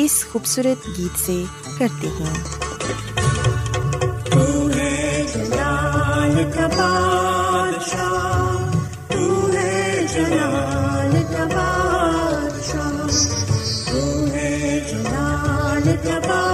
اس خوبصورت گیت سے کرتے ہیں سر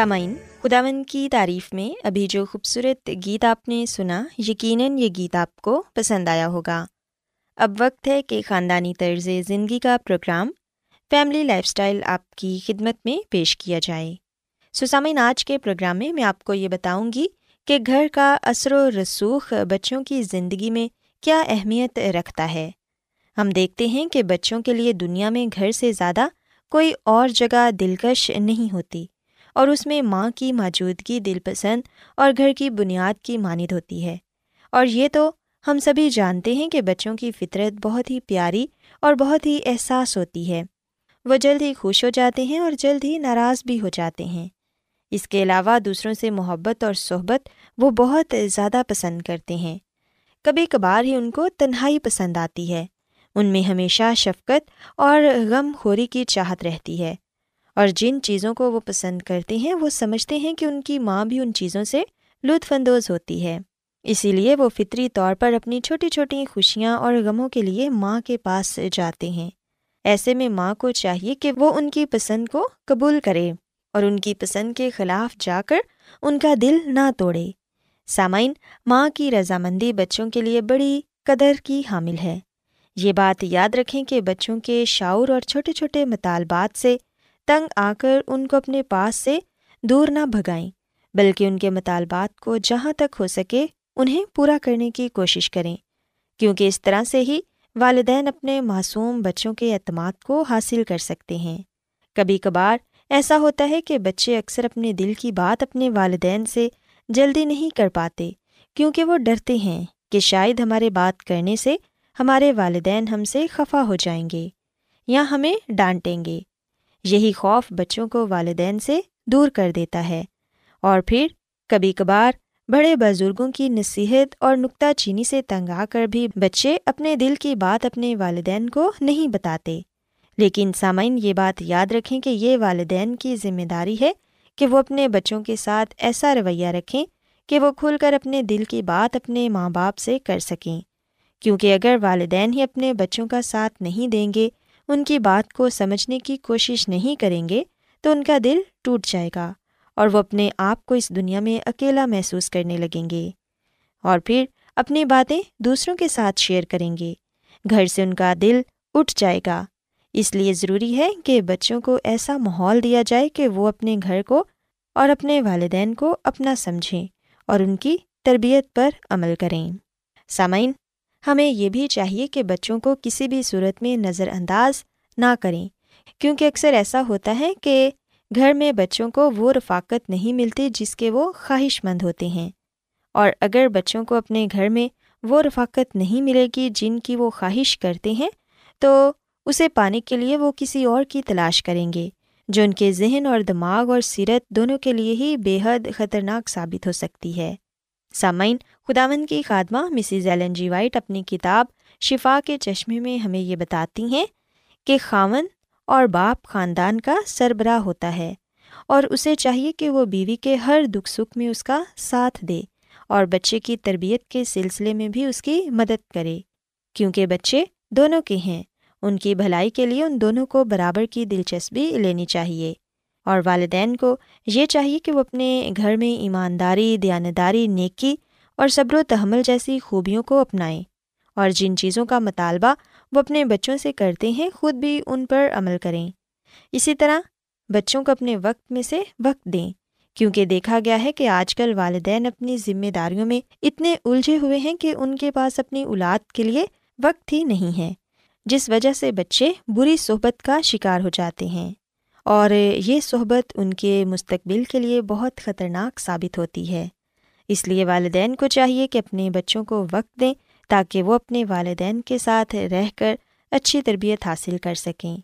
سامعین خداون کی تعریف میں ابھی جو خوبصورت گیت آپ نے سنا، یقیناً یہ گیت آپ کو پسند آیا ہوگا۔ اب وقت ہے کہ خاندانی طرز زندگی کا پروگرام، فیملی لائف اسٹائل آپ کی خدمت میں پیش کیا جائے۔ سسامین آج کے پروگرام میں میں آپ کو یہ بتاؤں گی کہ گھر کا اثر و رسوخ بچوں کی زندگی میں کیا اہمیت رکھتا ہے۔ ہم دیکھتے ہیں کہ بچوں کے لیے دنیا میں گھر سے زیادہ کوئی اور جگہ دلکش نہیں ہوتی۔ اور اس میں ماں کی موجودگی دل پسند اور گھر کی بنیاد کی مانند ہوتی ہے۔ اور یہ تو ہم سبھی جانتے ہیں کہ بچوں کی فطرت بہت ہی پیاری اور بہت ہی احساس ہوتی ہے۔ وہ جلد ہی خوش ہو جاتے ہیں اور جلد ہی ناراض بھی ہو جاتے ہیں۔ اس کے علاوہ دوسروں سے محبت اور صحبت وہ بہت زیادہ پسند کرتے ہیں۔ کبھی کبھار ہی ان کو تنہائی پسند آتی ہے۔ ان میں ہمیشہ شفقت اور غم خوری کی چاہت رہتی ہے۔ اور جن چیزوں کو وہ پسند کرتے ہیں، وہ سمجھتے ہیں کہ ان کی ماں بھی ان چیزوں سے لطف اندوز ہوتی ہے۔ اسی لیے وہ فطری طور پر اپنی چھوٹی چھوٹی خوشیاں اور غموں کے لیے ماں کے پاس جاتے ہیں۔ ایسے میں ماں کو چاہیے کہ وہ ان کی پسند کو قبول کرے اور ان کی پسند کے خلاف جا کر ان کا دل نہ توڑے۔ سامعین، ماں کی رضامندی بچوں کے لیے بڑی قدر کی حامل ہے۔ یہ بات یاد رکھیں کہ بچوں کے شعور اور چھوٹے چھوٹے مطالبات سے تنگ آ کر ان کو اپنے پاس سے دور نہ بھگائیں، بلکہ ان کے مطالبات کو جہاں تک ہو سکے انہیں پورا کرنے کی کوشش کریں، کیونکہ اس طرح سے ہی والدین اپنے معصوم بچوں کے اعتماد کو حاصل کر سکتے ہیں۔ کبھی کبھار ایسا ہوتا ہے کہ بچے اکثر اپنے دل کی بات اپنے والدین سے جلدی نہیں کر پاتے، کیونکہ وہ ڈرتے ہیں کہ شاید ہمارے بات کرنے سے ہمارے والدین ہم سے خفا ہو جائیں گے یا ہمیں ڈانٹیں گے۔ یہی خوف بچوں کو والدین سے دور کر دیتا ہے۔ اور پھر کبھی کبھار بڑے بزرگوں کی نصیحت اور نکتہ چینی سے تنگ آ کر بھی بچے اپنے دل کی بات اپنے والدین کو نہیں بتاتے۔ لیکن سامعین، یہ بات یاد رکھیں کہ یہ والدین کی ذمہ داری ہے کہ وہ اپنے بچوں کے ساتھ ایسا رویہ رکھیں کہ وہ کھل کر اپنے دل کی بات اپنے ماں باپ سے کر سکیں۔ کیونکہ اگر والدین ہی اپنے بچوں کا ساتھ نہیں دیں گے ان کی بات کو سمجھنے کی کوشش نہیں کریں گے تو ان کا دل ٹوٹ جائے گا اور وہ اپنے آپ کو اس دنیا میں اکیلا محسوس کرنے لگیں گے۔ اور پھر اپنی باتیں دوسروں کے ساتھ شیئر کریں گے۔ گھر سے ان کا دل اٹھ جائے گا۔ اس لیے ضروری ہے کہ بچوں کو ایسا ماحول دیا جائے کہ وہ اپنے گھر کو اور اپنے والدین کو اپنا سمجھیں اور ان کی تربیت پر عمل کریں۔ سامعین ہمیں یہ بھی چاہیے کہ بچوں کو کسی بھی صورت میں نظر انداز نہ کریں، کیونکہ اکثر ایسا ہوتا ہے کہ گھر میں بچوں کو وہ رفاقت نہیں ملتی جس کے وہ خواہش مند ہوتے ہیں۔ اور اگر بچوں کو اپنے گھر میں وہ رفاقت نہیں ملے گی جن کی وہ خواہش کرتے ہیں، تو اسے پانے کے لیے وہ کسی اور کی تلاش کریں گے، جو ان کے ذہن اور دماغ اور سیرت دونوں کے لیے ہی بے حد خطرناک ثابت ہو سکتی ہے۔ سامعین خداون کی خادمہ مسز ایلن جی وائٹ اپنی کتاب شفا کے چشمے میں ہمیں یہ بتاتی ہیں کہ خاون اور باپ خاندان کا سربراہ ہوتا ہے اور اسے چاہیے کہ وہ بیوی کے ہر دکھ سکھ میں اس کا ساتھ دے اور بچے کی تربیت کے سلسلے میں بھی اس کی مدد کرے۔ کیونکہ بچے دونوں کے ہیں، ان کی بھلائی کے لیے ان دونوں کو برابر کی دلچسپی لینی چاہیے اور والدین کو یہ چاہیے کہ وہ اپنے گھر میں ایمانداری، دیانتداری، نیکی اور صبر و تحمل جیسی خوبیوں کو اپنائیں۔ اور جن چیزوں کا مطالبہ وہ اپنے بچوں سے کرتے ہیں، خود بھی ان پر عمل کریں۔ اسی طرح بچوں کو اپنے وقت میں سے وقت دیں، کیونکہ دیکھا گیا ہے کہ آج کل والدین اپنی ذمہ داریوں میں اتنے الجھے ہوئے ہیں کہ ان کے پاس اپنی اولاد کے لیے وقت ہی نہیں ہے، جس وجہ سے بچے بری صحبت کا شکار ہو جاتے ہیں۔ اور یہ صحبت ان کے مستقبل کے لیے بہت خطرناک ثابت ہوتی ہے۔ اس لیے والدین کو چاہیے کہ اپنے بچوں کو وقت دیں تاکہ وہ اپنے والدین کے ساتھ رہ کر اچھی تربیت حاصل کر سکیں۔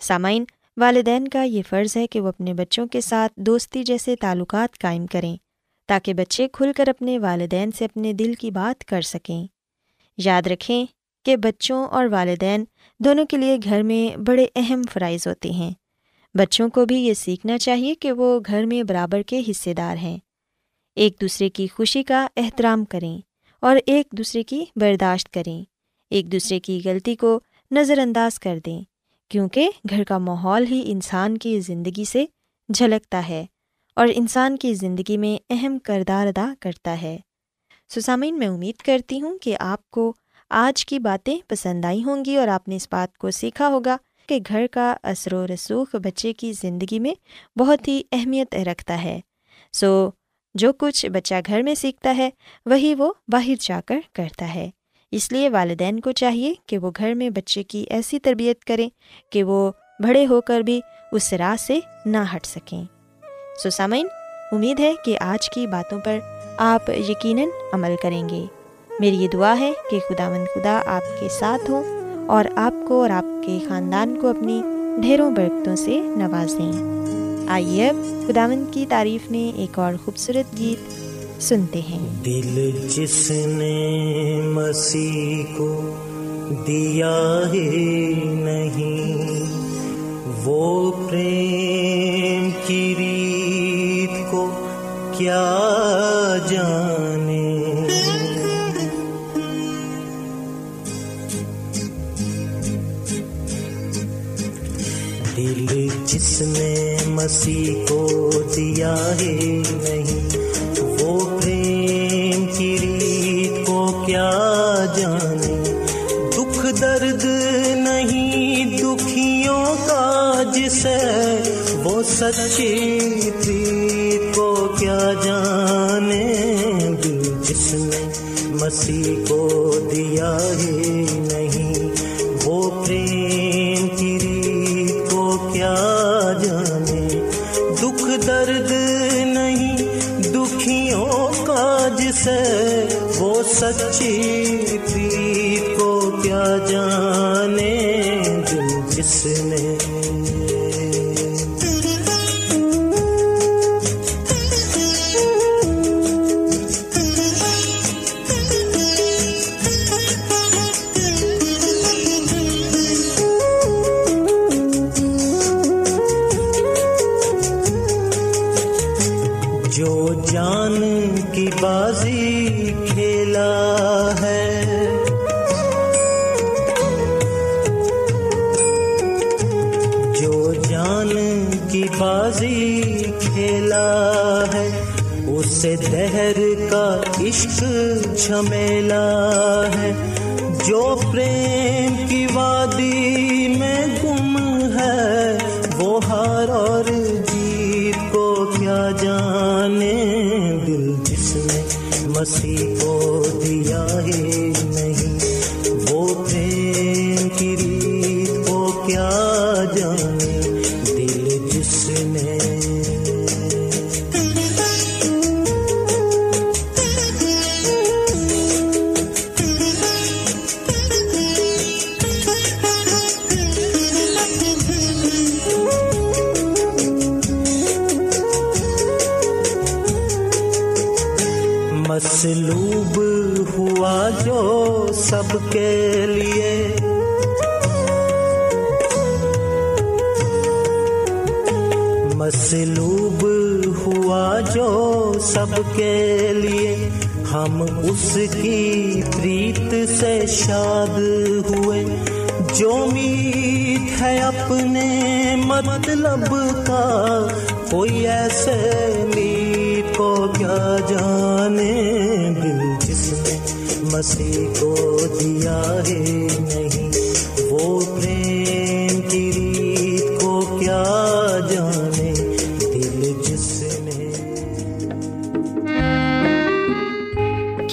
سامعین، والدین کا یہ فرض ہے کہ وہ اپنے بچوں کے ساتھ دوستی جیسے تعلقات قائم کریں تاکہ بچے کھل کر اپنے والدین سے اپنے دل کی بات کر سکیں۔ یاد رکھیں کہ بچوں اور والدین دونوں کے لیے گھر میں بڑے اہم فرائض ہوتے ہیں۔ بچوں کو بھی یہ سیکھنا چاہیے کہ وہ گھر میں برابر کے حصے دار ہیں۔ ایک دوسرے کی خوشی کا احترام کریں اور ایک دوسرے کی برداشت کریں۔ ایک دوسرے کی غلطی کو نظر انداز کر دیں، کیونکہ گھر کا ماحول ہی انسان کی زندگی سے جھلکتا ہے اور انسان کی زندگی میں اہم کردار ادا کرتا ہے۔ سسامین، میں امید کرتی ہوں کہ آپ کو آج کی باتیں پسند آئی ہوں گی اور آپ نے اس بات کو سیکھا ہوگا کہ گھر کا اثر و رسوخ بچے کی زندگی میں بہت ہی اہمیت رکھتا ہے۔ سو جو کچھ بچہ گھر میں سیکھتا ہے، وہی وہ باہر جا کر کرتا ہے۔ اس لیے والدین کو چاہیے کہ وہ گھر میں بچے کی ایسی تربیت کریں کہ وہ بڑے ہو کر بھی اس راہ سے نہ ہٹ سکیں۔ سو سامعین، امید ہے کہ آج کی باتوں پر آپ یقیناً عمل کریں گے۔ میری یہ دعا ہے کہ خدا مند خدا آپ کے ساتھ ہوں اور آپ کو اور آپ کے خاندان کو اپنی ڈھیروں برکتوں سے نواز دیں۔ آئیے۔ اب خداون کی تعریف میں ایک اور خوبصورت گیت سنتے ہیں۔ دل جس نے مسیح کو دیا ہے نہیں، وہ پریم کی ریت کو کیا جان جس نے مسیح کو دیا ہے نہیں۔ وہ پریم کی ریت کو کیا جانے؟ دکھ درد نہیں دکھیوں کا جسے۔ وہ سچی پریت کو کیا جانے جس نے مسیح کو دیا ہے جھمیلا اس کی پریت سے شاد ہوئے۔ جو میت ہے اپنے مطلب کا، کوئی ایسے میت کو کیا جانے؟ دل جس نے مسیح کو دیا ہے نہیں۔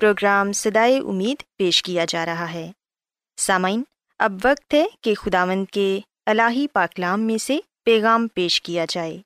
پروگرام سدائے امید پیش کیا جا رہا ہے۔ سامعین، اب وقت ہے کہ خداوند کے الہی پاکلام میں سے پیغام پیش کیا جائے۔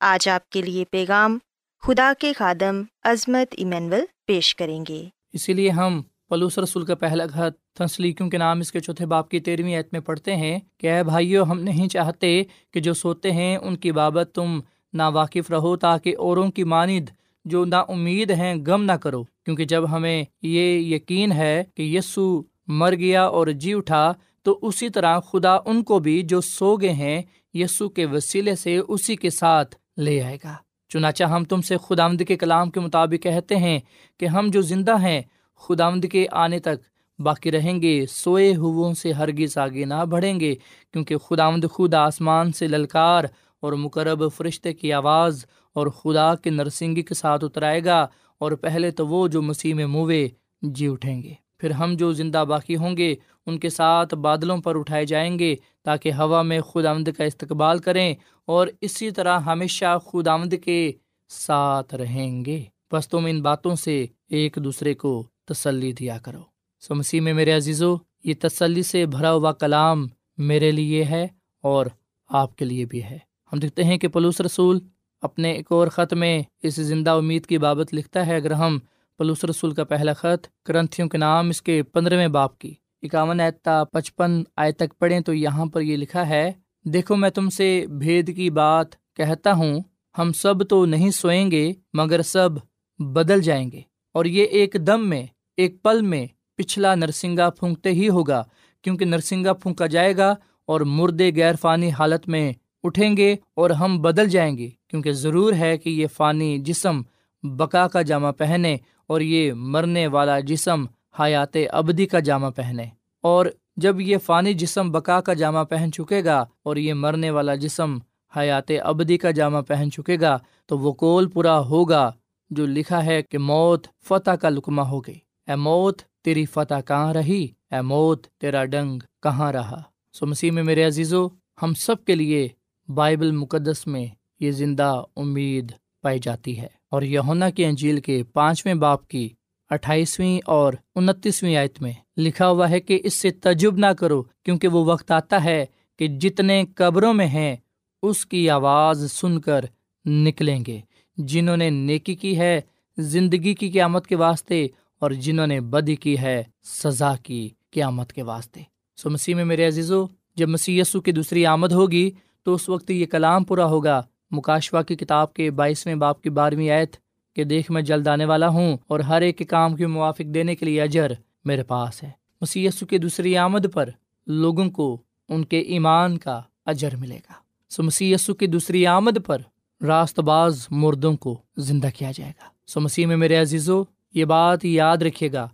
آج آپ کے لیے پیغام خدا کے خادم عظمت ایمینول پیش کریں گے۔ اسی لیے ہم پلوس رسول کا پہلا خط تنسلیکیوں کے نام اس کے چوتھے باپ کی تیرہویں عیت میں پڑھتے ہیں کہ اے بھائیو، ہم نہیں چاہتے کہ جو سوتے ہیں ان کی بابت تم نا واقف رہو تاکہ اوروں کی مانند جو نا امید ہیں، غم نہ کرو۔ کیونکہ جب ہمیں یہ یقین ہے کہ یسو مر گیا اور جی اٹھا، تو اسی طرح خدا ان کو بھی جو سو گئے ہیں، یسو کے وسیلے سے اسی کے ساتھ لے آئے گا۔ چنانچہ ہم تم سے خدا آمد کے کلام کے مطابق کہتے ہیں کہ ہم جو زندہ ہیں خدا آمد کے آنے تک باقی رہیں گے، سوئے ہو سے ہرگز آگے نہ بڑھیں گے۔ کیونکہ خدا آمد خود آسمان سے للکار اور مقرب فرشتے کی آواز اور خدا کے نرسنگی کے ساتھ اترائے گا اور پہلے تو وہ جو مسیح میں موے جی اٹھیں گے۔ پھر ہم جو زندہ باقی ہوں گے، ان کے ساتھ بادلوں پر اٹھائے جائیں گے تاکہ ہوا میں خود آمد کا استقبال کریں اور اسی طرح ہمیشہ خود آمد کے ساتھ رہیں گے۔ بس تم ان باتوں سے ایک دوسرے کو تسلی دیا کرو۔ سو مسیح میں میرے عزیزو، یہ تسلی سے بھرا ہوا کلام میرے لیے ہے اور آپ کے لیے بھی ہے۔ ہم دیکھتے ہیں کہ پلوس رسول اپنے ایک اور خط میں اس زندہ امید کی بابت لکھتا ہے، اگر ہم پلوس رسول کا پہلا خط کرنتھیوں کے نام اس کے پندرہویں باپ کی اکاون آیتا پچپن آئے تک پڑھیں تو یہاں پر یہ لکھا ہے، دیکھو میں تم سے بھید کی بات کہتا ہوں، ہم سب تو نہیں سوئیں گے مگر سب بدل جائیں گے۔ اور یہ ایک دم میں، ایک پل میں پچھلا نرسنگا پھونکتے ہی ہوگا، کیونکہ نرسنگا پھونکا جائے گا اور مردے غیر فانی حالت میں اٹھیں گے اور ہم بدل جائیں گے۔ کیونکہ ضرور ہے کہ یہ فانی جسم بقا کا جامع پہنے اور یہ مرنے والا جسم حیات ابدی کا جامع پہنے۔ اور جب یہ فانی جسم بقا کا جامع پہن چکے گا اور یہ مرنے والا جسم حیات ابدی کا جامع پہن چکے گا، تو وہ کول پورا ہوگا جو لکھا ہے کہ موت فتح کا لکمہ ہو گئی۔ اے موت، تیری فتح کہاں رہی؟ اے موت، تیرا ڈنگ کہاں رہا؟ سو مسیح میں میرے عزیزو، ہم سب کے لیے بائبل مقدس میں یہ زندہ امید پائی جاتی ہے۔ اور یونا کی انجیل کے پانچویں باپ کی اٹھائیسویں اور انتیسویں آیت میں لکھا ہوا ہے کہ اس سے تجب نہ کرو، کیونکہ وہ وقت آتا ہے کہ جتنے قبروں میں ہیں، اس کی آواز سن کر نکلیں گے۔ جنہوں نے نیکی کی ہے، زندگی کی قیامت کے واسطے، اور جنہوں نے بدی کی ہے، سزا کی قیامت کے واسطے۔ سو مسیح میں میرے عزیزو، جب مسی کی دوسری آمد ہوگی، تو اس وقت یہ کلام پورا ہوگا مکاشوا کی کتاب کے بائیسویں باپ کی بارہویں آیت کہ دیکھ میں جلد آنے والا ہوں اور ہر ایک کے کام کے موافق دینے کے لیے اجر میرے پاس ہے۔ مسی کی دوسری آمد پر لوگوں کو ان کے ایمان کا اجر ملے گا۔ سو مسی کی دوسری آمد پر راست باز مردوں کو زندہ کیا جائے گا۔ سو مسیح میں میرے عزیزو، یہ بات یاد رکھے گا۔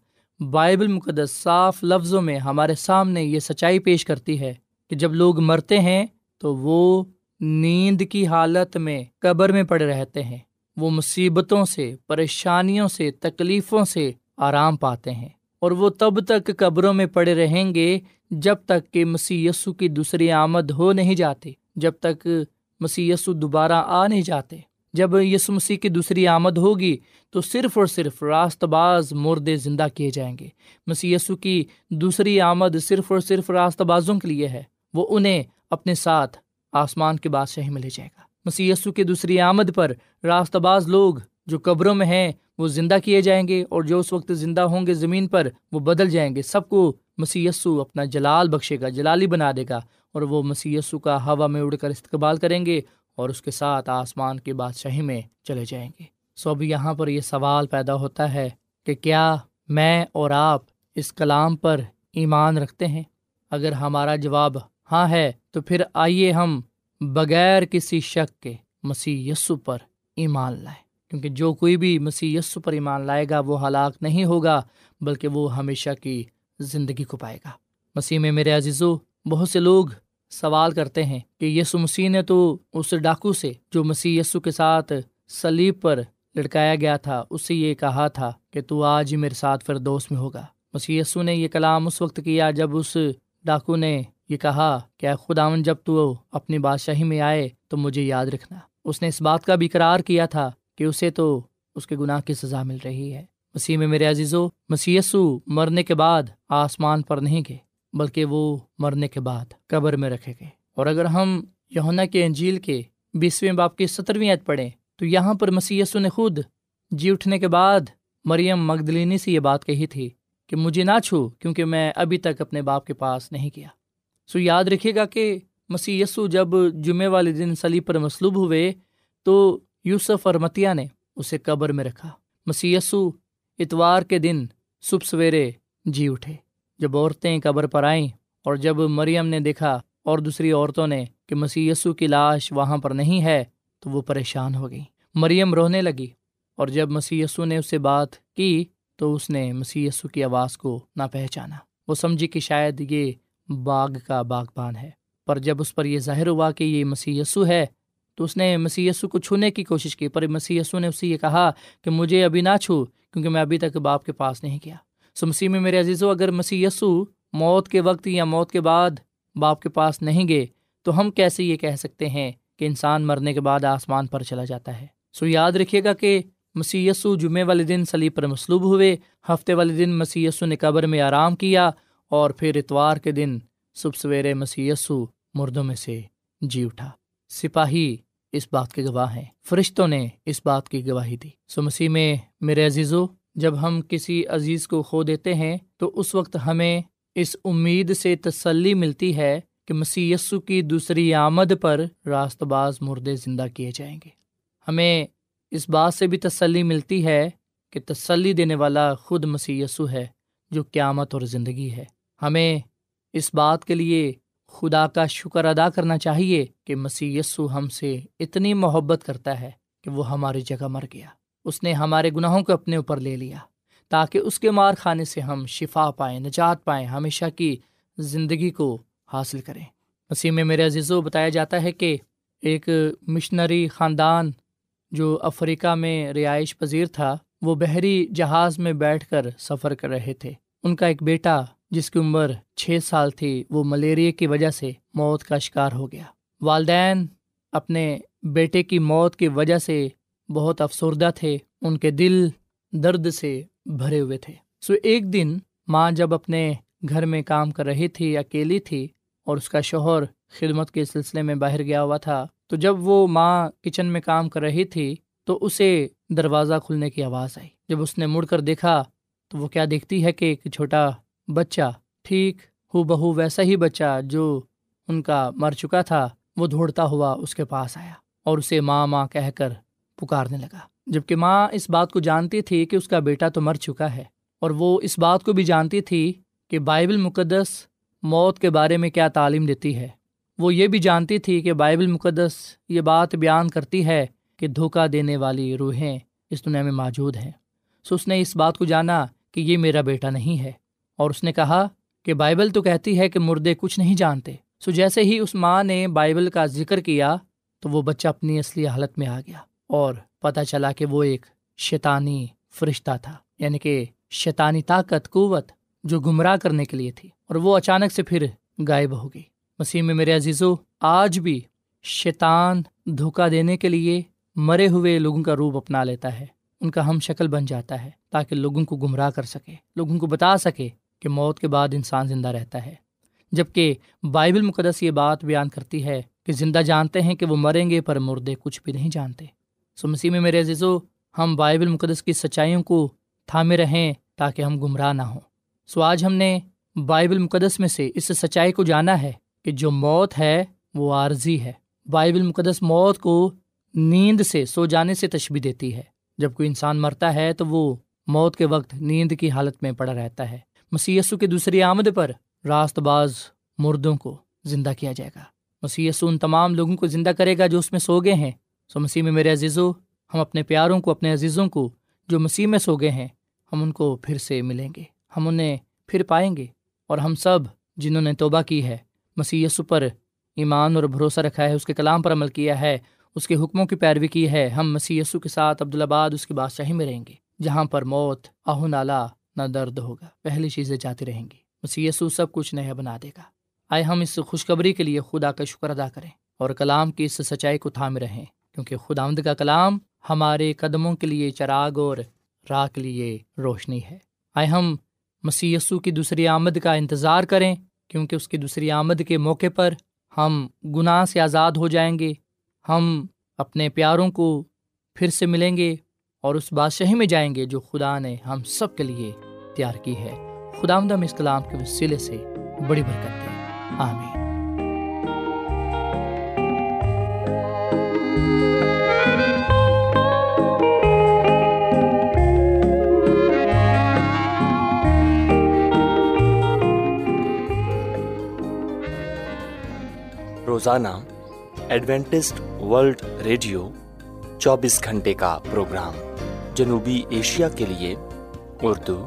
بائبل مقدس صاف لفظوں میں ہمارے سامنے یہ سچائی پیش کرتی ہے کہ جب لوگ مرتے ہیں تو وہ نیند کی حالت میں قبر میں پڑے رہتے ہیں۔ وہ مصیبتوں سے، پریشانیوں سے، تکلیفوں سے آرام پاتے ہیں۔ اور وہ تب تک قبروں میں پڑے رہیں گے جب تک کہ مسی یسو کی دوسری آمد ہو نہیں جاتی، جب تک مسی یسو دوبارہ آ نہیں جاتے۔ جب یسو مسیح کی دوسری آمد ہوگی تو صرف اور صرف راست باز مردے زندہ کیے جائیں گے۔ مسی یسو کی دوسری آمد صرف اور صرف راست بازوں کے لیے ہے۔ وہ انہیں اپنے ساتھ آسمان کے بادشاہی میں لے جائے گا۔ مسی یسو کی دوسری آمد پر راست باز لوگ جو قبروں میں ہیں، وہ زندہ کیے جائیں گے اور جو اس وقت زندہ ہوں گے زمین پر، وہ بدل جائیں گے۔ سب کو مسی یسو اپنا جلال بخشے گا، جلالی بنا دے گا اور وہ مسی یسو کا ہوا میں اڑ کر استقبال کریں گے اور اس کے ساتھ آسمان کی بادشاہی میں چلے جائیں گے۔ سو اب یہاں پر یہ سوال پیدا ہوتا ہے کہ کیا میں اور آپ اس کلام پر ایمان رکھتے ہیں؟ اگر ہمارا جواب ہاں ہے تو پھر آئیے ہم بغیر کسی شک کے مسیح یسو پر ایمان لائیں۔ کیونکہ جو کوئی بھی مسیح یسو پر ایمان لائے گا، وہ ہلاک نہیں ہوگا، بلکہ وہ ہمیشہ کی زندگی کو پائے گا۔ مسیح میں میرے عزیزو، بہت سے لوگ سوال کرتے ہیں کہ یسو مسیح نے تو اس ڈاکو سے جو مسیح یسو کے ساتھ سلیب پر لٹکایا گیا تھا اس سے یہ کہا تھا کہ تو آج ہی میرے ساتھ پھر دوست میں ہوگا۔ مسیح یسو نے یہ کلام اس وقت کیا جب اس ڈاکو نے یہ کہا کہ خداون جب تو اپنی بادشاہی میں آئے تو مجھے یاد رکھنا۔ اس نے اس بات کا بھی اقرار کیا تھا کہ اسے تو اس کے گناہ کی سزا مل رہی ہے۔ مسیح میں میرے عزیزو مسیسو مرنے کے بعد آسمان پر نہیں گئے، بلکہ وہ مرنے کے بعد قبر میں رکھے گئے۔ اور اگر ہم یونا کے انجیل کے بیسویں باپ کی سترویں عید پڑھیں تو یہاں پر مسی نے خود جی اٹھنے کے بعد مریم مغدلینی سے یہ بات کہی تھی کہ مجھے نہ چھو کیونکہ میں ابھی تک اپنے باپ کے پاس نہیں کیا سو یاد رکھے گا کہ مسی جب جمعے والے دن سلی پر مصلوب ہوئے تو یوسف اور متیا نے اسے قبر میں رکھا۔ مسی اتوار کے دن صبح سویرے جی اٹھے۔ جب عورتیں قبر پر آئیں اور جب مریم نے دیکھا اور دوسری عورتوں نے کہ مسی کی لاش وہاں پر نہیں ہے تو وہ پریشان ہو گئی مریم رونے لگی اور جب مسی یسو نے اس سے بات کی تو اس نے مسی یسو کی آواز کو نہ پہچانا وہ سمجھی کہ شاید یہ باغ کا باغبان ہے۔ پر جب اس پر یہ ظاہر ہوا کہ یہ مسی ہے، تو اس نے مسی کو چھونے کی کوشش کی۔ پر مسی نے اسے یہ کہا کہ مجھے ابھی نہ چھو، کیونکہ میں ابھی تک باپ کے پاس نہیں کیا سو مسیح میں میرے عزیز و اگر مسی موت کے وقت یا موت کے بعد باپ کے پاس نہیں گئے، تو ہم کیسے یہ کہہ سکتے ہیں کہ انسان مرنے کے بعد آسمان پر چلا جاتا ہے؟ سو یاد رکھیے گا کہ مسی یسو جمعے والے دن سلیب پر مصلوب ہوئے۔ ہفتے والے دن مسی نے قبر میں آرام کیا۔ اور پھر اتوار کے دن صبح سویرے مسی مردوں میں سے جی اٹھا۔ سپاہی اس بات کے گواہ ہیں۔ فرشتوں نے اس بات کی گواہی دی۔ سو مسیح میں، میرے عزیزو، جب ہم کسی عزیز کو کھو دیتے ہیں، تو اس وقت ہمیں اس امید سے تسلی ملتی ہے کہ مسی کی دوسری آمد پر راست باز مردے زندہ کیے جائیں گے۔ ہمیں اس بات سے بھی تسلی ملتی ہے کہ تسلی دینے والا خود مسی ہے، جو قیامت اور زندگی ہے۔ ہمیں اس بات کے لیے خدا کا شکر ادا کرنا چاہیے کہ مسیح یسو ہم سے اتنی محبت کرتا ہے کہ وہ ہماری جگہ مر گیا۔ اس نے ہمارے گناہوں کو اپنے اوپر لے لیا تاکہ اس کے مار کھانے سے ہم شفا پائیں، نجات پائیں، ہمیشہ کی زندگی کو حاصل کریں۔ مسیح میں میرے عزیز و بتایا جاتا ہے کہ ایک مشنری خاندان جو افریقہ میں رہائش پذیر تھا، وہ بحری جہاز میں بیٹھ کر سفر کر رہے تھے۔ ان کا ایک بیٹا جس کی عمر چھ سال تھی، وہ ملیریا کی وجہ سے موت کا شکار ہو گیا۔ والدین اپنے بیٹے کی موت کی وجہ سے بہت افسردہ تھے، ان کے دل درد سے بھرے ہوئے تھے۔ سو ایک دن ماں جب اپنے گھر میں کام کر رہی تھی، اکیلی تھی اور اس کا شوہر خدمت کے سلسلے میں باہر گیا ہوا تھا، تو جب وہ ماں کچن میں کام کر رہی تھی، تو اسے دروازہ کھلنے کی آواز آئی۔ جب اس نے مڑ کر دیکھا، تو وہ کیا دیکھتی ہے کہ ایک چھوٹا بچہ، ٹھیک، ہو بہو ویسا ہی بچہ جو ان کا مر چکا تھا، وہ دوڑتا ہوا اس کے پاس آیا اور اسے ماں ماں کہہ کر پکارنے لگا۔ جبکہ ماں اس بات کو جانتی تھی کہ اس کا بیٹا تو مر چکا ہے، اور وہ اس بات کو بھی جانتی تھی کہ بائبل مقدس موت کے بارے میں کیا تعلیم دیتی ہے۔ وہ یہ بھی جانتی تھی کہ بائبل مقدس یہ بات بیان کرتی ہے کہ دھوکہ دینے والی روحیں اس دنیا میں موجود ہیں۔ سو اس نے اس بات کو جانا کہ یہ میرا بیٹا نہیں ہے۔ اور اس نے کہا کہ بائبل تو کہتی ہے کہ مردے کچھ نہیں جانتے۔ سو جیسے ہی اس ماں نے بائبل کا ذکر کیا تو وہ بچہ اپنی اصلی حالت میں آ گیا اور پتہ چلا کہ وہ ایک شیطانی فرشتہ تھا یعنی کہ شیطانی طاقت، قوت جو گمراہ کرنے کے لیے تھی۔ اور وہ اچانک سے پھر غائب ہو گئی۔ مسیح میں میرے عزیزو، آج بھی شیطان دھوکہ دینے کے لیے مرے ہوئے لوگوں کا روپ اپنا لیتا ہے۔ ان کا ہم شکل بن جاتا ہے تاکہ لوگوں کو گمراہ کر سکے، لوگوں کو بتا سکے کہ موت کے بعد انسان زندہ رہتا ہے۔ جبکہ بائبل مقدس یہ بات بیان کرتی ہے کہ زندہ جانتے ہیں کہ وہ مریں گے پر مردے کچھ بھی نہیں جانتے۔ سو مسیح میں میرے عزیزو، ہم بائبل مقدس کی سچائیوں کو تھامے رہیں تاکہ ہم گمراہ نہ ہوں۔ سو آج ہم نے بائبل مقدس میں سے اس سچائی کو جانا ہے کہ جو موت ہے وہ عارضی ہے۔ بائبل مقدس موت کو نیند سے، سو جانے سے تشبی دیتی ہے۔ جب کوئی انسان مرتا ہے تو وہ موت کے وقت نیند کی حالت میں پڑا رہتا ہے۔ مسی کی دوسری آمد پر راست باز مردوں کو زندہ کیا جائے گا۔ مسی ان تمام لوگوں کو زندہ کرے گا جو اس میں سو گئے ہیں۔ سو مسیح میں میرے عزیزو، ہم اپنے پیاروں کو، اپنے عزیزوں کو جو مسیح میں سو گئے ہیں، ہم ان کو پھر سے ملیں گے۔ ہم انہیں پھر پائیں گے۔ اور ہم سب جنہوں نے توبہ کی ہے مسی پر ایمان اور بھروسہ رکھا ہے، اس کے کلام پر عمل کیا ہے، اس کے حکموں کی پیروی کی ہے۔ ہم مسی کے ساتھ عبدالآباد، اس کی بادشاہی میں رہیں گے، جہاں پر موت آہ نالا نہ درد ہوگا۔ پہلی چیزیں جاتی رہیں گی۔ مسی سب کچھ نیا بنا دے گا۔ آئے ہم اس خوشخبری کے لیے خدا کا شکر ادا کریں اور کلام کی اس سچائی کو تھامے رہیں۔ کیونکہ خدا آمد کا کلام ہمارے قدموں کے لیے چراغ اور راہ کے لیے روشنی ہے۔ آئے ہم مسی کی دوسری آمد کا انتظار کریں۔ کیونکہ اس کی دوسری آمد کے موقع پر ہم گناہ سے آزاد ہو جائیں گے۔ ہم اپنے پیاروں کو پھر سے ملیں گے اور اس بادشاہی میں جائیں گے جو خدا نے ہم سب کے لیے تیار کی ہے۔ خدا آمدہ اس کلام کے وسیلے سے بڑی برکت ہے آمین۔ روزانہ ایڈوینٹسٹ ورلڈ ریڈیو چوبیس گھنٹے کا پروگرام جنوبی ایشیا کے لیے اردو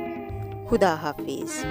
خدا حافظ